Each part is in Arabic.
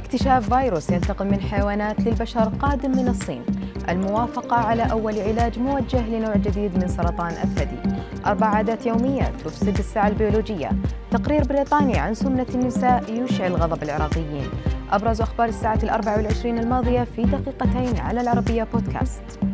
اكتشاف فيروس ينتقل من حيوانات للبشر قادم من الصين. الموافقة على أول علاج موجه لنوع جديد من سرطان الثدي. أربع عادات يومية تفسد الساعة البيولوجية. تقرير بريطاني عن سمنة النساء يشعل غضب العراقيين. أبرز أخبار الساعة الأربع والعشرين الماضية في دقيقتين على العربية بودكاست.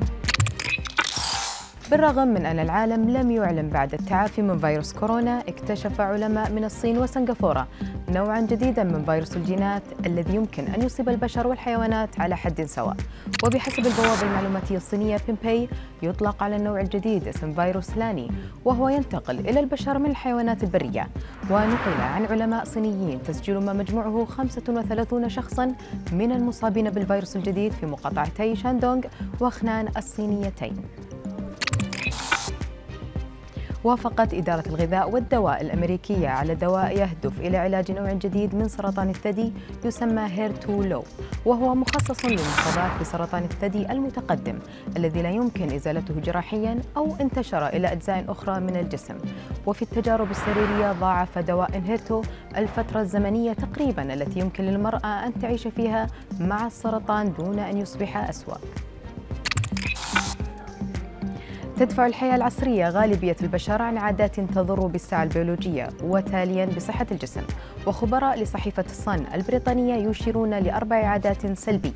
بالرغم من أن العالم لم يعلن بعد التعافي من فيروس كورونا اكتشف علماء من الصين وسنغافورة نوعا جديدا من فيروس الجينات الذي يمكن أن يصيب البشر والحيوانات على حد سواء. وبحسب البوابة المعلوماتية الصينية بيمبي يطلق على النوع الجديد اسم فيروس لاني وهو ينتقل إلى البشر من الحيوانات البرية. ونقل عن علماء صينيين تسجيل ما مجموعه 35 شخصا من المصابين بالفيروس الجديد في مقاطعتي شاندونغ وخنان الصينيتين. وافقت إدارة الغذاء والدواء الأمريكية على دواء يهدف إلى علاج نوع جديد من سرطان الثدي يسمى هيرتو لو وهو مخصص للمصابات بسرطان الثدي المتقدم الذي لا يمكن إزالته جراحيا أو انتشر إلى أجزاء أخرى من الجسم. وفي التجارب السريرية ضاعف دواء هيرتو الفترة الزمنية تقريبا التي يمكن للمرأة أن تعيش فيها مع السرطان دون أن يصبح أسوأ. تدفع الحياة العصرية غالبية البشر عن عادات تضر بالساعة البيولوجية وتاليا بصحة الجسم. وخبراء لصحيفة الصن البريطانية يشيرون لأربع عادات سلبية.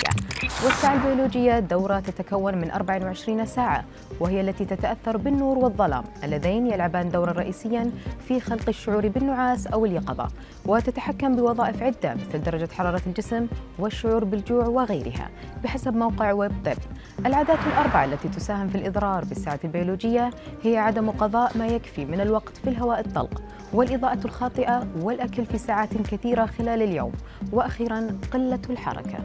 والساعة البيولوجية دورة تتكون من 24 ساعة وهي التي تتأثر بالنور والظلام. اللذين يلعبان دورا رئيسيا في خلق الشعور بالنعاس أو اليقظة. وتتحكم بوظائف عدة مثل درجة حرارة الجسم والشعور بالجوع وغيرها بحسب موقع ويب طب العادات الأربعة التي تساهم في الإضرار بالساعة البيولوجية هي عدم قضاء ما يكفي من الوقت في الهواء الطلق والإضاءة الخاطئة والأكل في ساعات كثيرة خلال اليوم وأخيرا قلة الحركة.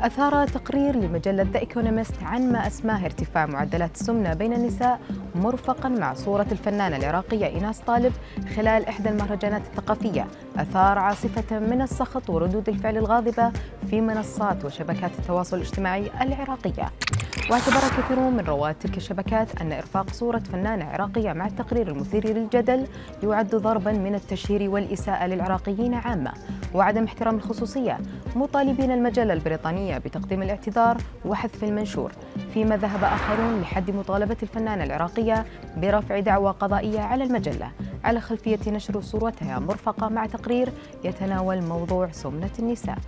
أثار تقرير لمجلة ذا إيكونومست عن ما أسماه ارتفاع معدلات السمنة بين النساء مرفقا مع صورة الفنانة العراقية إيناس طالب خلال إحدى المهرجانات الثقافية. أثار عاصفة من السخط وردود الفعل الغاضبة في منصات وشبكات التواصل الاجتماعي العراقية. واعتبر كثيرون من رواد تلك الشبكات أن إرفاق صورة فنانة عراقية مع التقرير المثير للجدل يعد ضربا من التشهير والإساءة للعراقيين عامة. وعدم احترام الخصوصية مطالبين المجلة البريطانية بتقديم الاعتذار وحذف المنشور. فيما ذهب آخرون لحد مطالبة الفنانة العراقية برفع دعوى قضائية على المجلة. على خلفية نشر صورتها مرفقة مع تقرير يتناول موضوع سمنة النساء.